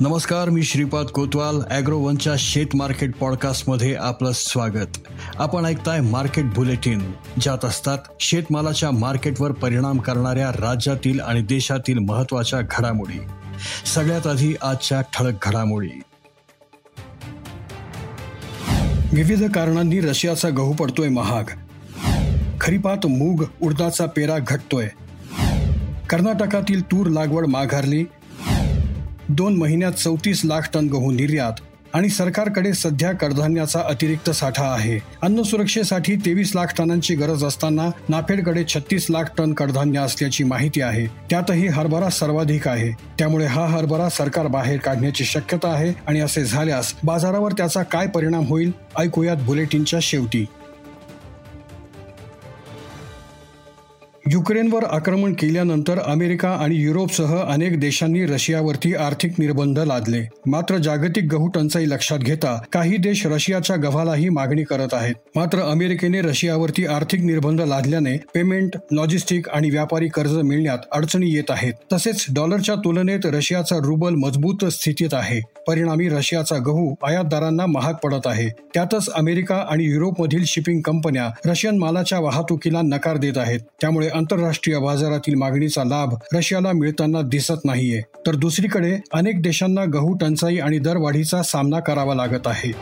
नमस्कार मी श्रीपाद कोतवाल अॅग्रोवनच्या शेत मार्केट पॉडकास्टमध्ये आपलं स्वागत. आपण ऐकताय मार्केट बुलेटिन ज्यात असतात शेतमालाच्या मार्केटवर परिणाम करणाऱ्या राज्यातील आणि देशातील महत्त्वाच्या घडामोडी. सगळ्यात आधी आजच्या ठळक घडामोडी. विविध कारणांनी रशियाचा गहू पडतोय महाग. खरीपात मूग उडदाचा पेरा घटतोय. कर्नाटकातील तूर लागवड माघारली दोन महिन्यात चौतीस लाख टन गहू निर्यात आणि सरकारकडे सध्या कडधान्याचा अतिरिक्त साठा आहे. अन्न सुरक्षेसाठी तेवीस लाख टनांची गरज असताना नाफेडकडे छत्तीस लाख टन कडधान्य असल्याची माहिती आहे. त्यातही हरभरा सर्वाधिक आहे. त्यामुळे हा हरभरा सरकार बाहेर काढण्याची शक्यता आहे आणि असे झाल्यास बाजारावर त्याचा काय परिणाम होईल ऐकूयात बुलेटिनच्या शेवटी. युक्रेनवर आक्रमण केल्यानंतर अमेरिका आणि युरोपसह अनेक देशांनी रशियावरती आर्थिक निर्बंध लादले. मात्र जागतिक गहू टंचाई लक्षात घेता काही देश रशियाच्या गव्हालाही मागणी करत आहेत. मात्र अमेरिकेने रशियावरती आर्थिक निर्बंध लादल्याने पेमेंट लॉजिस्टिक आणि व्यापारी कर्ज मिळण्यात अडचणी येत आहेत. तसेच डॉलरच्या तुलनेत रशियाचा रुबल मजबूत स्थितीत आहे. परिणामी रशियाचा गहू आयातदारांना महाग पडत आहे. त्यातच अमेरिका आणि युरोपमधील शिपिंग कंपन्या रशियन मालाच्या वाहतुकीला नकार देत आहेत. त्यामुळे आंतरराष्ट्रीय बाजारातील मागणीचा लाभ रशियाला मिळताना दिसत नाहीये. तर दुसरीकडे अनेक देशांना गहू टंचाई आणि दरवाढीचा सामना करावा लागत आहे.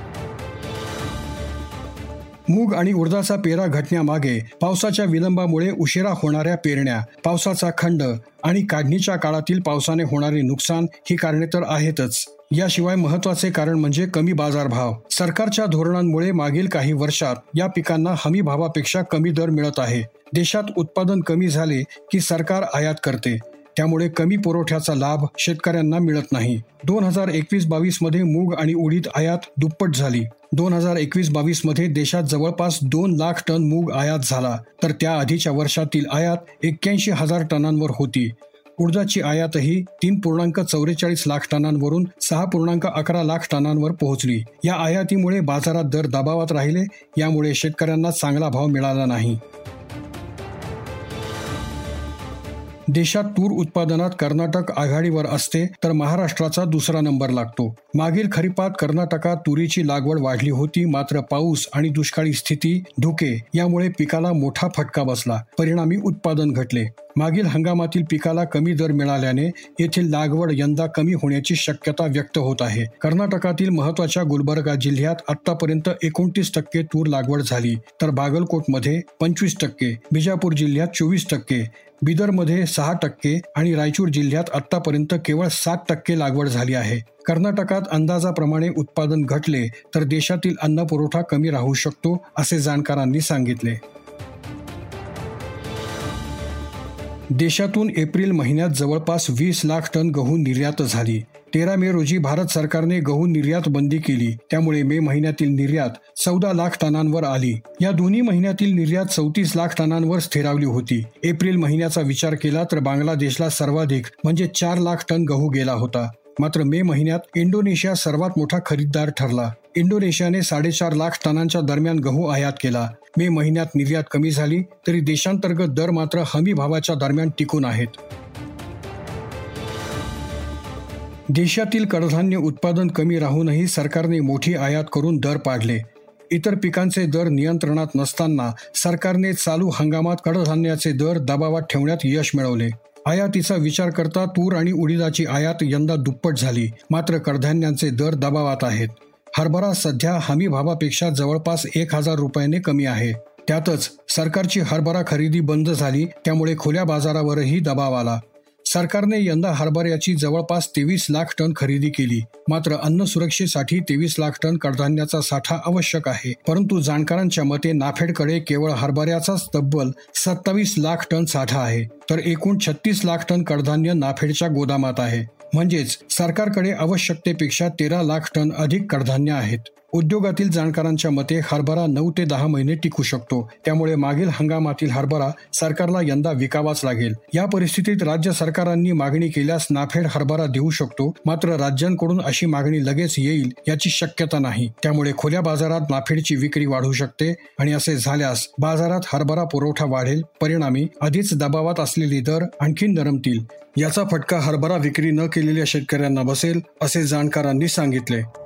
मूग आणि उडदाचा पेरा घटण्यामागे पावसाच्या विलंबामुळे उशिरा होणाऱ्या पेरण्या पावसाचा खंड आणि काढणीच्या काळातील पावसाने होणारे नुकसान ही कारणे तर आहेतच. याशिवाय महत्त्वाचे कारण म्हणजे कमी बाजारभाव. सरकारच्या धोरणांमुळे मागील काही वर्षात या पिकांना हमी भावापेक्षा कमी दर मिळत आहे. देशात उत्पादन कमी झाले की सरकार आयात करते. त्यामुळे कमी पुरवठ्याचा लाभ शेतकऱ्यांना मिळत नाही. दोन हजार एकवीस बावीसमध्ये मूग आणि उडीद आयात दुप्पट झाली. दोन हजार एकवीस बावीसमध्ये देशात जवळपास दोन लाख टन मूग आयात झाला. तर त्या आधीच्या वर्षातील आयात एक्क्याऐंशी हजार टनांवर होती. ऊर्जाची आयातही तीन पूर्णांक चौवेचाळीस लाख टनांवरून सहा पूर्णांक अकरा लाख टनांवर पोहोचली. या आयातीमुळे बाजारात दर दबावात राहिले यामुळे शेतकऱ्यांना चांगला भाव मिळाला नाही. देशात तूर उत्पादनात कर्नाटक आघाडीवर असते तर महाराष्ट्राचा दुसरा नंबर लागतो. मागील खरीपात कर्नाटकात तुरीची लागवड वाढली होती मात्र पाऊस आणि दुष्काळी स्थिती धुके यामुळे पिकाला मोठा फटका बसला. परिणामी उत्पादन घटले. मागील हंगामातील पिकाला कमी दर मिळाल्याने येथील लागवड यंदा कमी होण्याची शक्यता व्यक्त होत आहे. कर्नाटकातील महत्त्वाच्या गुलबर्गा जिल्ह्यात आतापर्यंत एकोणतीस टक्के तूर लागवड झाली. तर बागलकोटमध्ये पंचवीस टक्के बिजापूर जिल्ह्यात चोवीस टक्के बिदरमध्ये सहा टक्के आणि रायचूर जिल्ह्यात आतापर्यंत केवळ सात टक्के लागवड झाली आहे. कर्नाटकात अंदाजाप्रमाणे उत्पादन घटले तर देशातील अन्न पुरवठा कमी राहू शकतो असे जाणकारांनी सांगितले. देशातून एप्रिल महिन्यात जवळपास वीस लाख टन गहू निर्यात झाली. तेरा मे रोजी भारत सरकारने गहू निर्यात बंदी केली. त्यामुळे मे महिन्यातील निर्यात चौदा लाख टनांवर आली. या दोन्ही महिन्यातील निर्यात चौतीस लाख टनांवर स्थिरावली होती. एप्रिल महिन्याचा विचार केला तर बांगलादेशला सर्वाधिक म्हणजे चार लाख टन गहू गेला होता. मात्र मे महिन्यात इंडोनेशिया सर्वात मोठा खरीददार ठरला. इंडोनेशियाने साडेचार लाख टनांच्या दरम्यान गहू आयात केला. मे महिन्यात निर्यात कमी झाली तरी देशांतर्गत दर मात्र हमी भावाच्या दरम्यान टिकून आहेत. देशातील कडधान्य उत्पादन कमी राहूनही सरकारने मोठी आयात करून दर पाडले. इतर पिकांचे दर नियंत्रणात नसताना सरकारने चालू हंगामात कडधान्याचे दर दबावात ठेवण्यात यश मिळवले. आयातीचा विचार करता तूर आणि उडीदाची आयात यंदा दुप्पट झाली मात्र कडधान्यांचे दर दबावात आहेत. हरभरा सध्या हमी भावापेक्षा जवळपास एक हजार रुपयाने कमी आहे. त्यातच सरकारची हरभरा खरेदी बंद झाली त्यामुळे खुल्या बाजारावरही दबाव आला. सरकारने यंदा हरभऱ्याची जवळपास तेवीस लाख टन खरेदी केली. मात्र अन्न सुरक्षेसाठी तेवीस लाख टन कडधान्याचा साठा आवश्यक आहे. परंतु जाणकारांच्या मते नाफेडकडे केवळ हरभऱ्याचाच तब्बल सत्तावीस लाख टन साठा आहे. तर एकूण छत्तीस लाख टन कडधान्य नाफेडच्या गोदामात आहे. म्हणजेच सरकारकडे आवश्यकतेपेक्षा तेरा लाख टन अधिक कडधान्य आहेत. उद्योगातील जाणकारांच्या मते हरभरा नऊ ते दहा महिने टिकू शकतो. त्यामुळे मागील हंगामातील हरभरा सरकारला यंदा विकावाच लागेल. या परिस्थितीत राज्य सरकारांनी मागणी केल्यास नाफेड हरभरा देऊ शकतो मात्र राज्यांकडून अशी मागणी लगेच येईल याची शक्यता नाही. त्यामुळे खुल्या बाजारात नाफेडची विक्री वाढू शकते आणि असे झाल्यास बाजारात हरभरा पुरवठा वाढेल. परिणामी आधीच दबावात असलेली दर आणखी नरमतील. याचा फटका हरभरा विक्री न केलेल्या शेतकऱ्यांना बसेल असे जाणकारांनी सांगितले.